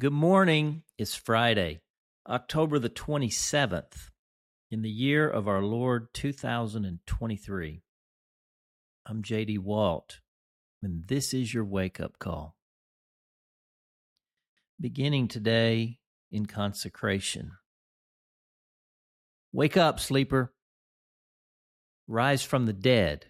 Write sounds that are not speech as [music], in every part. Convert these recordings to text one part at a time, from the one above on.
Good morning. It's Friday, October the 27th, in the year of our Lord 2023. I'm JD Walt, and this is your wake up call. Beginning today in consecration. Wake up, sleeper. Rise from the dead,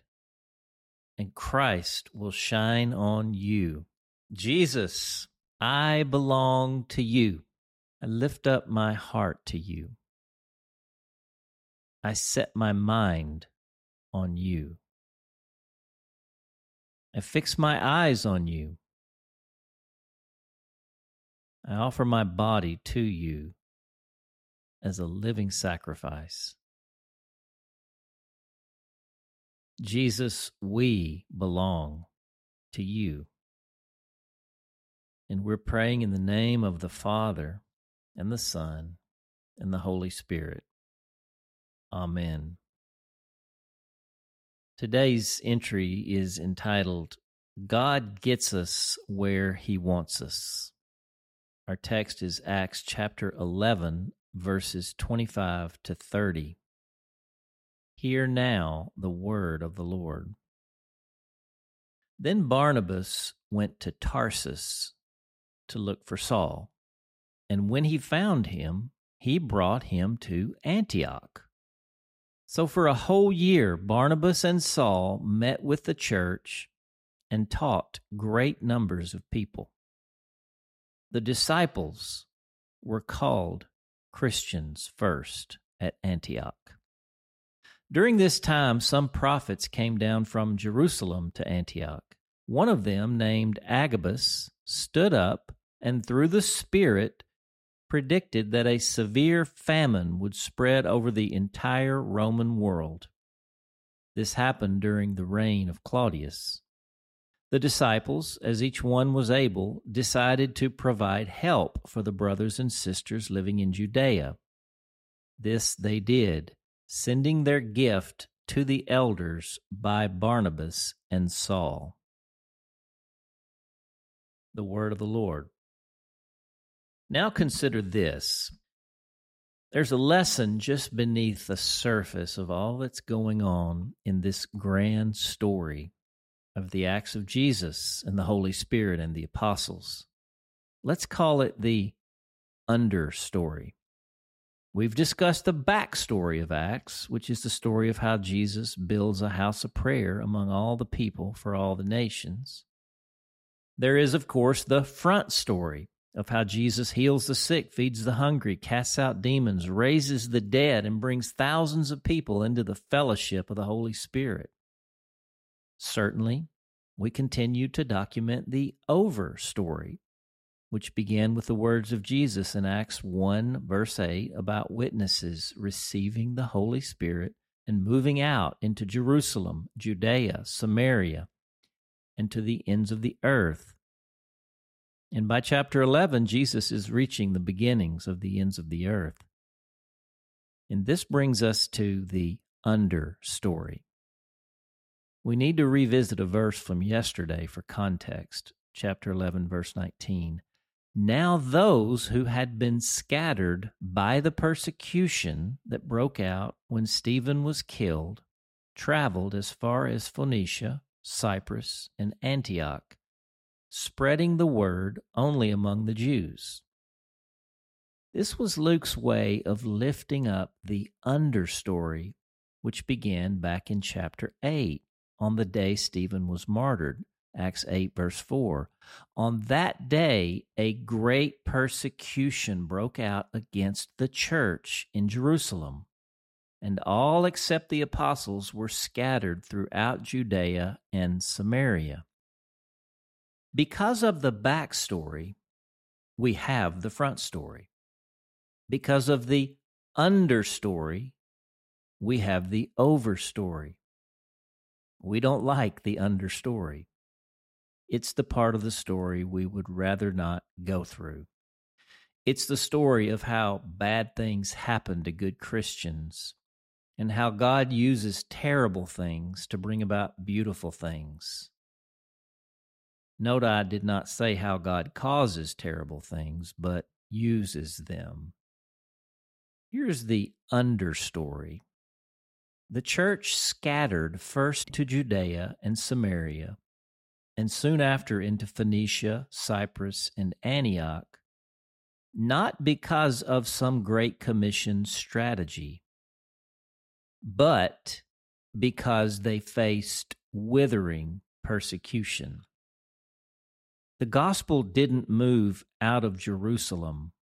and Christ will shine on you. Jesus I belong to you. I lift up my heart to you. I set my mind on you. I fix my eyes on you. I offer my body to you as a living sacrifice. Jesus, we belong to you. And we're praying in the name of the Father and the Son and the Holy Spirit. Amen. Today's entry is entitled, God Gets Us Where He Wants Us. Our text is Acts chapter 11, verses 25 to 30. Hear now the word of the Lord. Then Barnabas went to Tarsus to look for Saul. And when he found him, he brought him to Antioch. So for a whole year, Barnabas and Saul met with the church and taught great numbers of people. The disciples were called Christians first at Antioch. During this time, some prophets came down from Jerusalem to Antioch. One of them, named Agabus, stood up and through the Spirit predicted that a severe famine would spread over the entire Roman world. This happened during the reign of Claudius. The disciples, as each one was able, decided to provide help for the brothers and sisters living in Judea. This they did, sending their gift to the elders by Barnabas and Saul. The word of the Lord. Now consider this. There's a lesson just beneath the surface of all that's going on in this grand story of the acts of Jesus and the Holy Spirit and the apostles. Let's call it the understory. We've discussed the backstory of Acts, which is the story of how Jesus builds a house of prayer among all the people for all the nations. There is, of course, the front story of how Jesus heals the sick, feeds the hungry, casts out demons, raises the dead, and brings thousands of people into the fellowship of the Holy Spirit. Certainly, we continue to document the over story, which began with the words of Jesus in Acts 1, verse 8, about witnesses receiving the Holy Spirit and moving out into Jerusalem, Judea, Samaria, and to the ends of the earth and by chapter 11, Jesus is reaching the beginnings of the ends of the earth. And this brings us to the under story. We need to revisit a verse from yesterday for context, chapter 11, verse 19. Now, those who had been scattered by the persecution that broke out when Stephen was killed traveled as far as Phoenicia, Cyprus, and Antioch spreading the word only among the Jews. This was Luke's way of lifting up the understory, which began back in chapter 8 on the day Stephen was martyred. Acts 8, verse 4. On that day, a great persecution broke out against the church in Jerusalem, and all except the apostles were scattered throughout Judea and Samaria. Because of the backstory, we have the front story. Because of the understory, we have the overstory. We don't like the understory. It's the part of the story we would rather not go through. It's the story of how bad things happen to good Christians and how God uses terrible things to bring about beautiful things. Note I did not say how God causes terrible things, but uses them. Here's the understory the church scattered first to Judea and Samaria, and soon after into Phoenicia, Cyprus, and Antioch, not because of some Great Commission strategy, but because they faced withering persecution. The gospel didn't move out of Jerusalem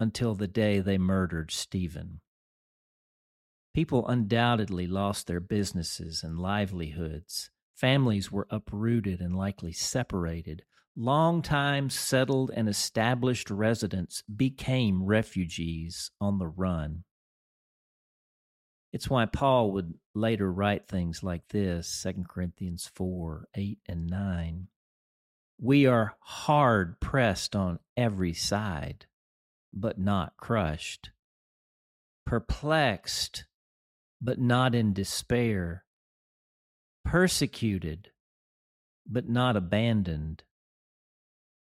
until the day they murdered Stephen. People undoubtedly lost their businesses and livelihoods. Families were uprooted and likely separated. Long-time settled and established residents became refugees on the run. It's why Paul would later write things like this 2 Corinthians 4 8 and 9. We are hard pressed on every side, but not crushed, perplexed, but not in despair, persecuted, but not abandoned,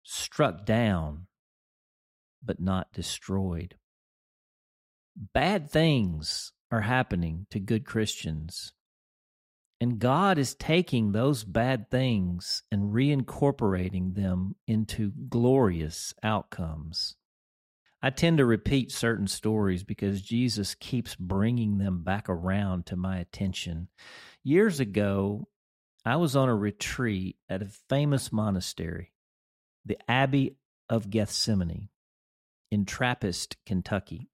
struck down, but not destroyed. Bad things are happening to good Christians and God is taking those bad things and reincorporating them into glorious outcomes. I tend to repeat certain stories because Jesus keeps bringing them back around to my attention. Years ago, I was on a retreat at a famous monastery, the Abbey of Gethsemani in Trappist, Kentucky.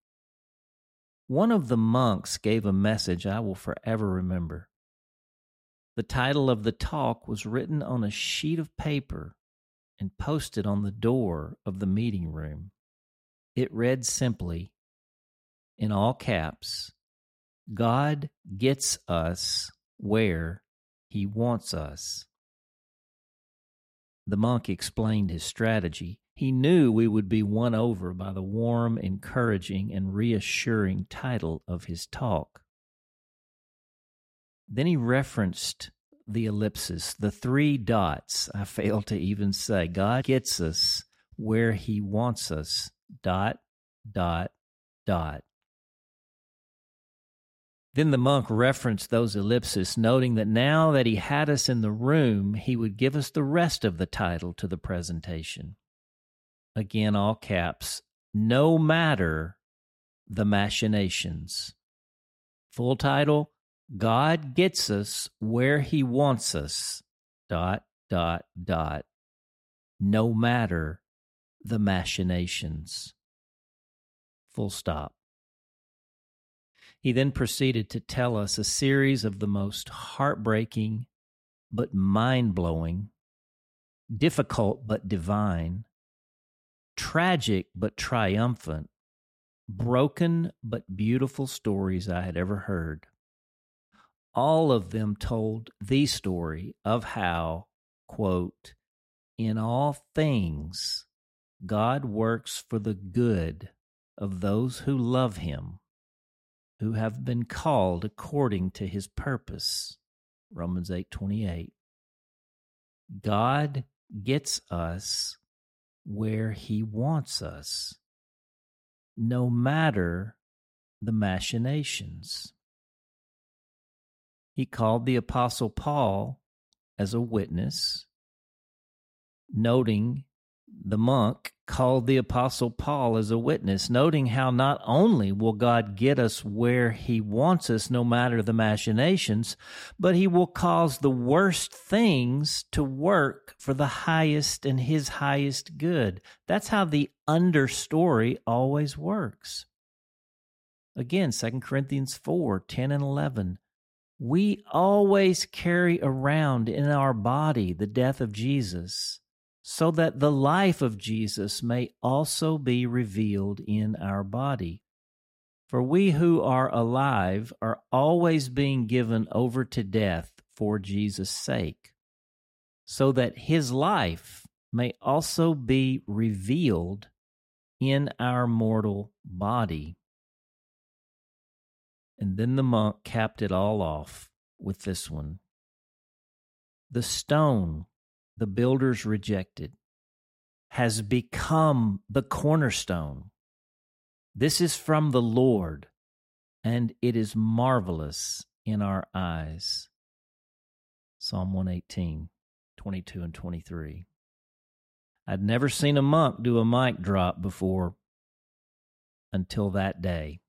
One of the monks gave a message I will forever remember. The title of the talk was written on a sheet of paper and posted on the door of the meeting room. It read simply, in all caps, God gets us where he wants us. The monk explained his strategy. He knew we would be won over by the warm, encouraging, and reassuring title of his talk. Then he referenced the ellipsis, the three dots. I fail to even say. God gets us where he wants us. Dot, dot, dot. Then the monk referenced those ellipses, noting that now that he had us in the room, he would give us the rest of the title to the presentation. Again, all caps, no matter the machinations. Full title God gets us where he wants us, dot, dot, dot, no matter the machinations. Full stop. He then proceeded to tell us a series of the most heartbreaking but mind blowing, difficult but divine, tragic but triumphant, broken but beautiful stories I had ever heard all of them told the story of how, quote, in all things, God works for the good of those who love him, who have been called according to his purpose. Romans 8:28. God gets us where he wants us, no matter the machinations. He called the Apostle Paul as a witness, noting the monk called the Apostle Paul as a witness, noting how not only will God get us where he wants us, no matter the machinations, but he will cause the worst things to work for the highest and his highest good. That's how the understory always works. Again, 2 Corinthians 4 10 and 11 we always carry around in our body the death of Jesus, so that the life of Jesus may also be revealed in our body. For we who are alive are always being given over to death for Jesus' sake, so that his life may also be revealed in our mortal body. And then the monk capped it all off with this one. The stone the builders rejected, has become the cornerstone. This is from the Lord, and it is marvelous in our eyes. Psalm 118, 22 and 23. I'd never seen a monk do a mic drop before until that day.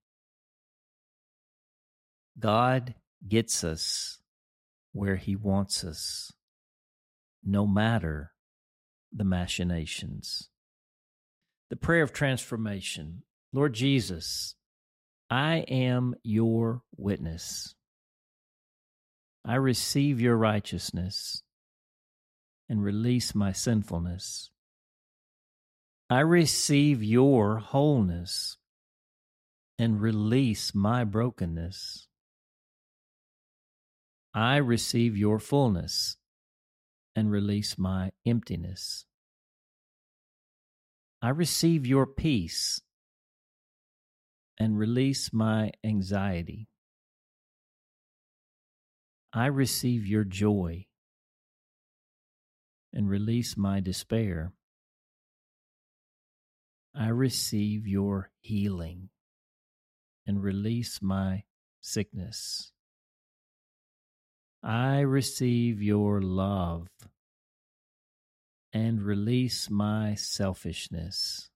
God gets us where He wants us, no matter the machinations. The prayer of transformation Lord Jesus, I am your witness. I receive your righteousness and release my sinfulness. I receive your wholeness and release my brokenness. I receive your fullness and release my emptiness. I receive your peace and release my anxiety. I receive your joy and release my despair. I receive your healing and release my sickness. I receive your love and release my selfishness.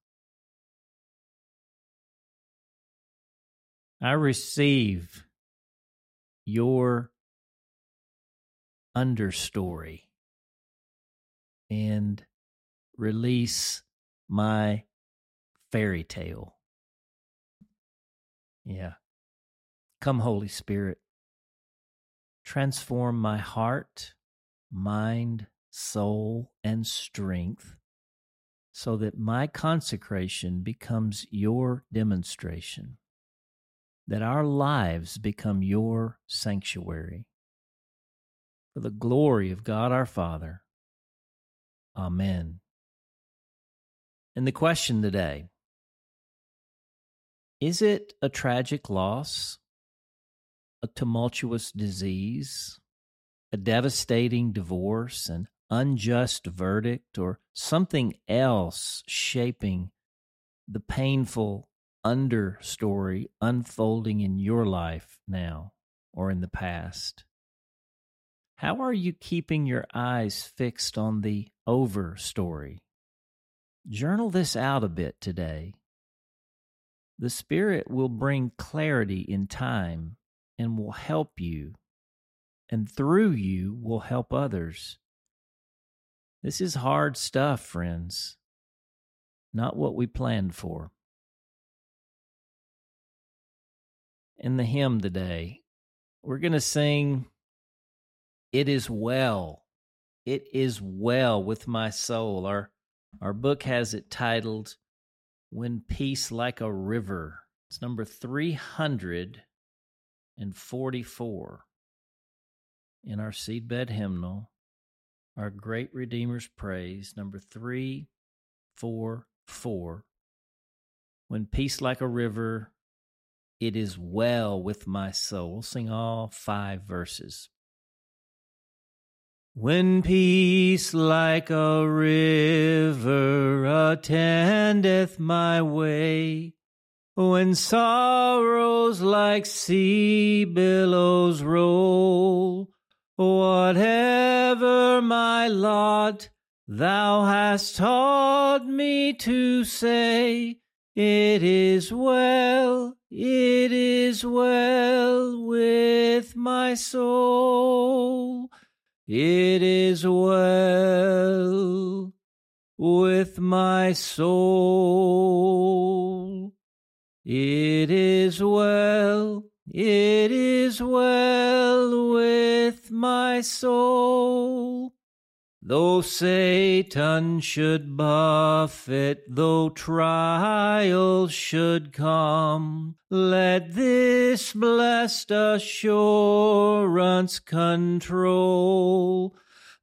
I receive your understory and release my fairy tale. Yeah. Come, Holy Spirit. Transform my heart, mind, soul, and strength so that my consecration becomes your demonstration, that our lives become your sanctuary. For the glory of God our Father. Amen. And the question today is it a tragic loss, a tumultuous disease, a devastating divorce, an unjust verdict, or something else shaping the painful understory unfolding in your life now or in the past? How are you keeping your eyes fixed on the over story? Journal this out a bit today the Spirit will bring clarity in time and will help you, and through you will help others. This is hard stuff, friends, not what we planned for. In the hymn today, we're going to sing, It is Well. It is Well with My Soul. Our, our book has it titled, when Peace Like a River. It's number 344 in our seedbed hymnal, our Great Redeemer's Praise, number 344. When peace like a river, it is well with my soul. We'll sing all five verses. When peace like a river attendeth my way, when sorrows like sea billows roll, whatever my lot, thou hast taught me to say, it is well, it is well with my soul. It is well with my soul. It is well, it is well with my soul. Though Satan should buffet, though trials should come, let this blessed assurance control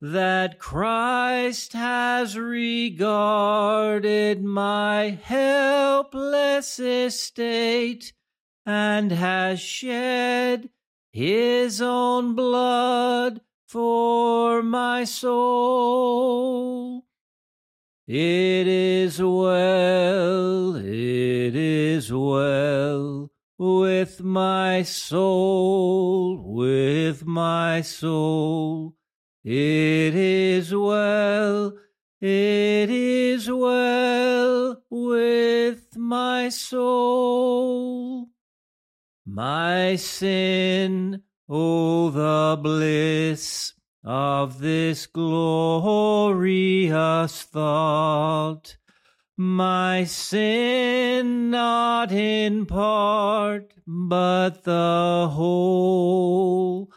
that Christ has regarded my helpless estate and has shed his own blood for my soul. It is well, it is well with my soul, with my soul. It is well, it is well with my soul. My sin, oh, the bliss of this glorious thought. My sin not in part, but the whole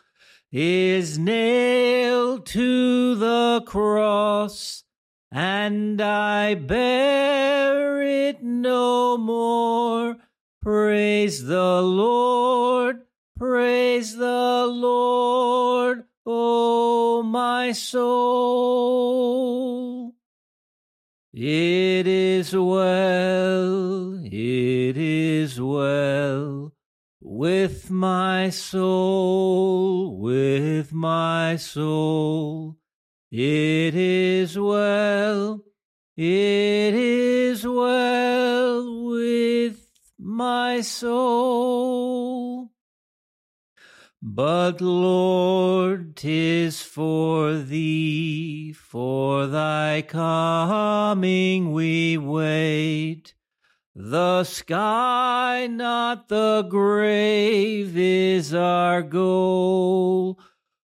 is nailed to the cross, and I bear it no more. Praise the Lord, praise the Lord, O my soul. It is well, with my soul, with my soul. It is well, it is well with my soul. But Lord, 'tis for thee, for thy coming we wait. The sky, not the grave, is our goal.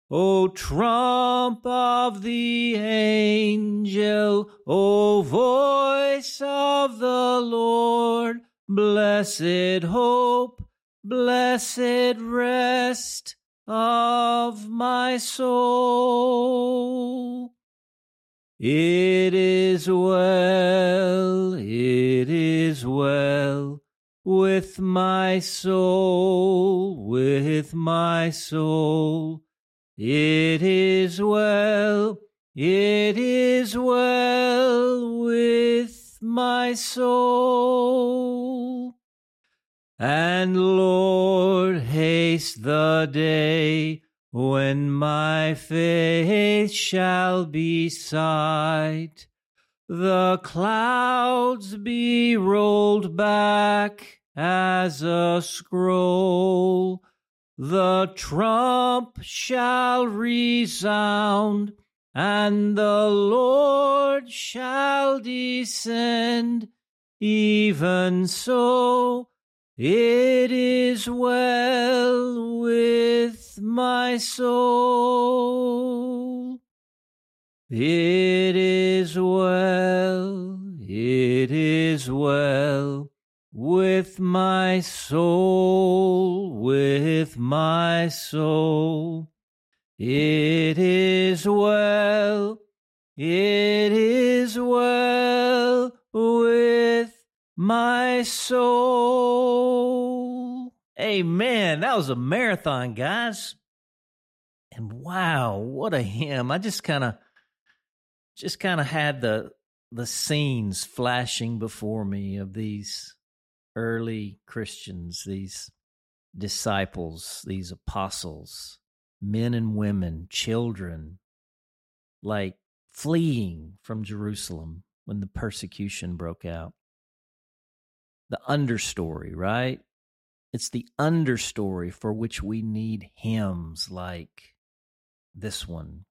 O trump of the angel, O voice of the Lord, blessed hope, blessed rest of my soul. It is well, well with my soul, with my soul. It is well, it is well with my soul. And Lord, haste the day when my faith shall be sight. The clouds be rolled back as a scroll. The trump shall resound, and the Lord shall descend. Even so, it is well with my soul. It is well, it is well with my soul, with my soul. It is well, it is well with my soul. Amen. That was a marathon, guys. And wow, what a hymn. I just kind of just kind of had the the scenes flashing before me of these early Christians, these disciples, these apostles, men and women, children, like fleeing from Jerusalem when the persecution broke out. The understory, right? It's the understory for which we need hymns like this one.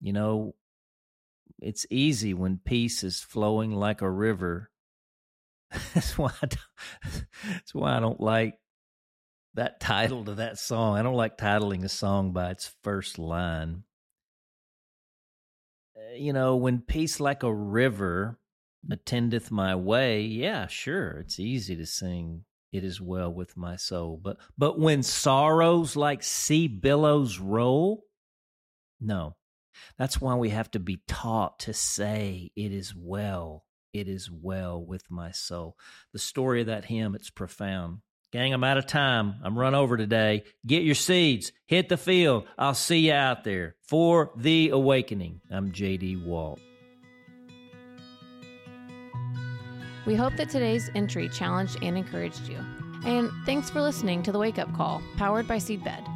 You know, it's easy when peace is flowing like a river. [laughs] that's why I [laughs] that's why I don't like that [laughs] title to that song. I don't like titling a song by its first line. Eh, you know, when peace like a river attendeth my way, yeah, sure, it's easy to sing it is well with my soul. But but when sorrows like sea billows roll, no. That's why we have to be taught to say, It is well, it is well with my soul. The story of that hymn, it's profound. Gang, I'm out of time. I'm run over today. Get your seeds, hit the field. I'll see you out there for the awakening. I'm JD Walt. We hope that today's entry challenged and encouraged you. And thanks for listening to the Wake Up Call, powered by Seedbed.